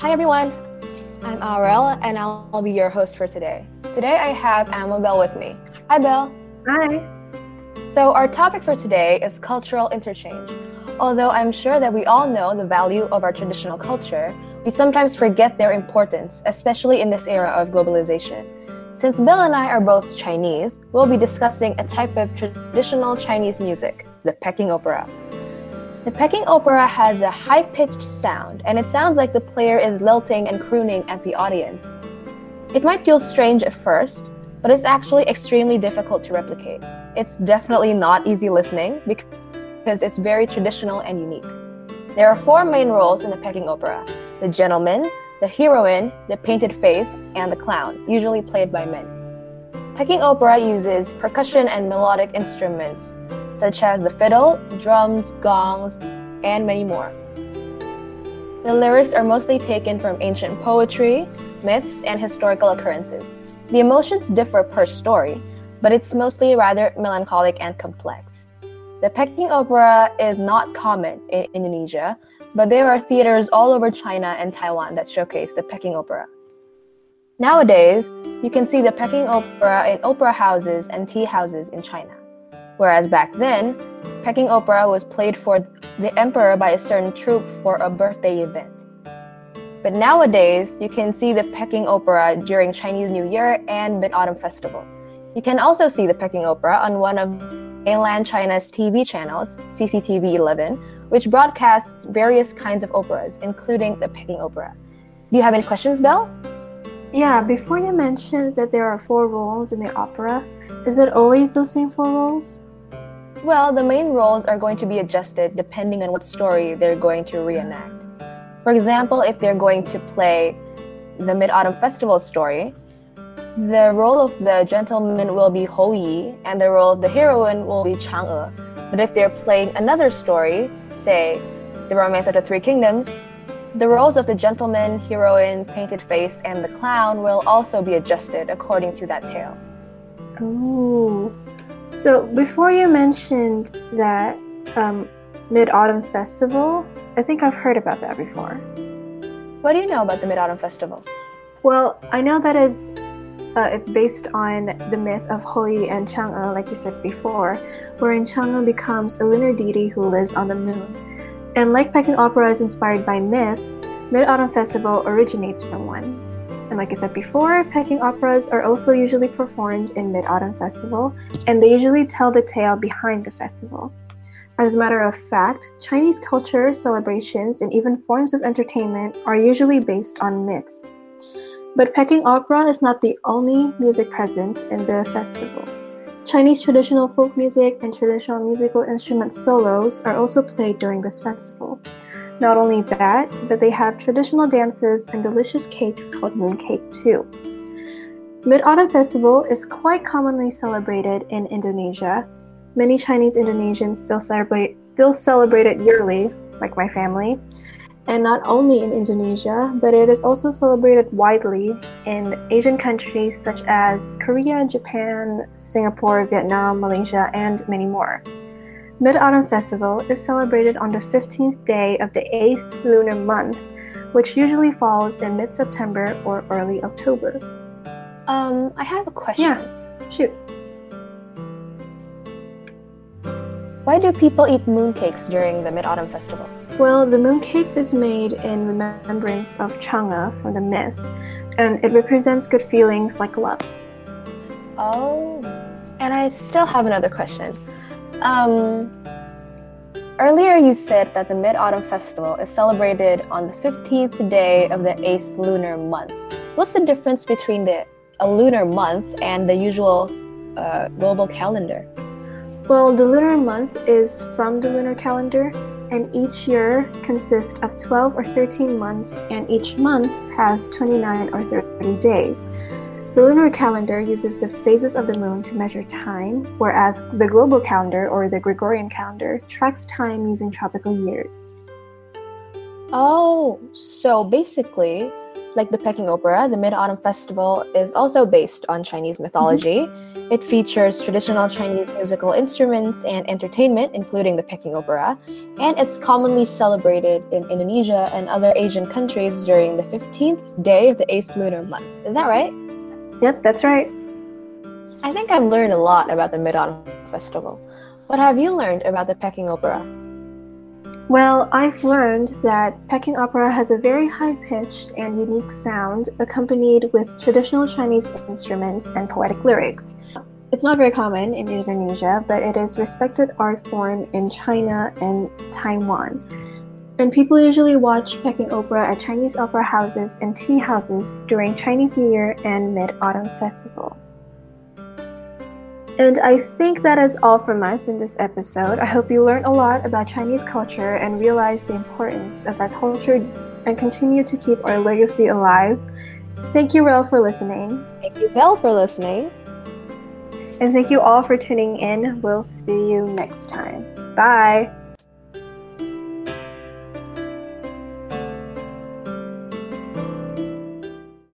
Hi everyone, I'm Aurel and I'll be your host for today. Today I have Amabel with me. Hi Belle. Hi. So our topic for today is cultural interchange. Although I'm sure that we all know the value of our traditional culture, we sometimes forget their importance, especially in this era of globalization. Since Bill and I are both Chinese, we'll be discussing a type of traditional Chinese music, the Peking opera. The Peking opera has a high pitched sound, and it sounds like the player is lilting and crooning at the audience. It might feel strange at first, but it's actually extremely difficult to replicate. It's definitely not easy listening because it's very traditional and unique. There are four main roles in the Peking opera the gentleman, the heroine, the painted face, and the clown, usually played by men. Peking opera uses percussion and melodic instruments such as the fiddle, drums, gongs, and many more. The lyrics are mostly taken from ancient poetry, myths, and historical occurrences. The emotions differ per story, but it's mostly rather melancholic and complex. The Peking opera is not common in Indonesia, but there are theaters all over China and Taiwan that showcase the Peking opera. Nowadays, you can see the Peking opera in opera houses and tea houses in China whereas back then, Peking opera was played for the emperor by a certain troupe for a birthday event. But nowadays, you can see the Peking opera during Chinese New Year and Mid Autumn Festival. You can also see the Peking opera on one of mainland China's TV channels, CCTV 11, which broadcasts various kinds of operas, including the Peking opera. Do you have any questions, Belle? Yeah, before you mentioned that there are four roles in the opera, is it always those same four roles? Well, the main roles are going to be adjusted depending on what story they're going to reenact. For example, if they're going to play the Mid Autumn Festival story, the role of the gentleman will be Hou Yi, and the role of the heroine will be Chang'e. But if they're playing another story, say The Romance of the Three Kingdoms, the roles of the gentleman, heroine, painted face, and the clown will also be adjusted according to that tale. Ooh. So before you mentioned that um, Mid Autumn Festival, I think I've heard about that before. What do you know about the Mid Autumn Festival? Well, I know that is uh, it's based on the myth of Hou Yi and Chang'e, like you said before, wherein Chang'e becomes a lunar deity who lives on the moon. And like Peking opera is inspired by myths, Mid Autumn Festival originates from one. Like I said before, Peking operas are also usually performed in Mid Autumn Festival, and they usually tell the tale behind the festival. As a matter of fact, Chinese culture, celebrations, and even forms of entertainment are usually based on myths. But Peking opera is not the only music present in the festival. Chinese traditional folk music and traditional musical instrument solos are also played during this festival. Not only that, but they have traditional dances and delicious cakes called mooncake too. Mid Autumn Festival is quite commonly celebrated in Indonesia. Many Chinese Indonesians still celebrate still celebrate it yearly, like my family. And not only in Indonesia, but it is also celebrated widely in Asian countries such as Korea, Japan, Singapore, Vietnam, Malaysia, and many more. Mid Autumn Festival is celebrated on the 15th day of the 8th lunar month, which usually falls in mid September or early October. Um, I have a question. Yeah, shoot. Why do people eat mooncakes during the Mid Autumn Festival? Well, the mooncake is made in remembrance of Chang'e from the myth, and it represents good feelings like love. Oh, and I still have another question. Um, earlier you said that the Mid Autumn Festival is celebrated on the 15th day of the 8th lunar month. What's the difference between the a lunar month and the usual uh, global calendar? Well, the lunar month is from the lunar calendar, and each year consists of 12 or 13 months, and each month has 29 or 30 days. The lunar calendar uses the phases of the moon to measure time, whereas the global calendar or the Gregorian calendar tracks time using tropical years. Oh, so basically, Like the Peking Opera, the Mid Autumn Festival is also based on Chinese mythology. Mm-hmm. It features traditional Chinese musical instruments and entertainment, including the Peking Opera, and it's commonly celebrated in Indonesia and other Asian countries during the 15th day of the 8th lunar month. Is that right? Yep, that's right. I think I've learned a lot about the Mid Autumn Festival. What have you learned about the Peking Opera? Well, I've learned that Peking opera has a very high pitched and unique sound, accompanied with traditional Chinese instruments and poetic lyrics. It's not very common in Indonesia, but it is respected art form in China and Taiwan. And people usually watch Peking opera at Chinese opera houses and tea houses during Chinese New Year and Mid Autumn Festival. And I think that is all from us in this episode. I hope you learned a lot about Chinese culture and realized the importance of our culture and continue to keep our legacy alive. Thank you, Rel, for listening. Thank you, Belle, for listening. And thank you all for tuning in. We'll see you next time. Bye.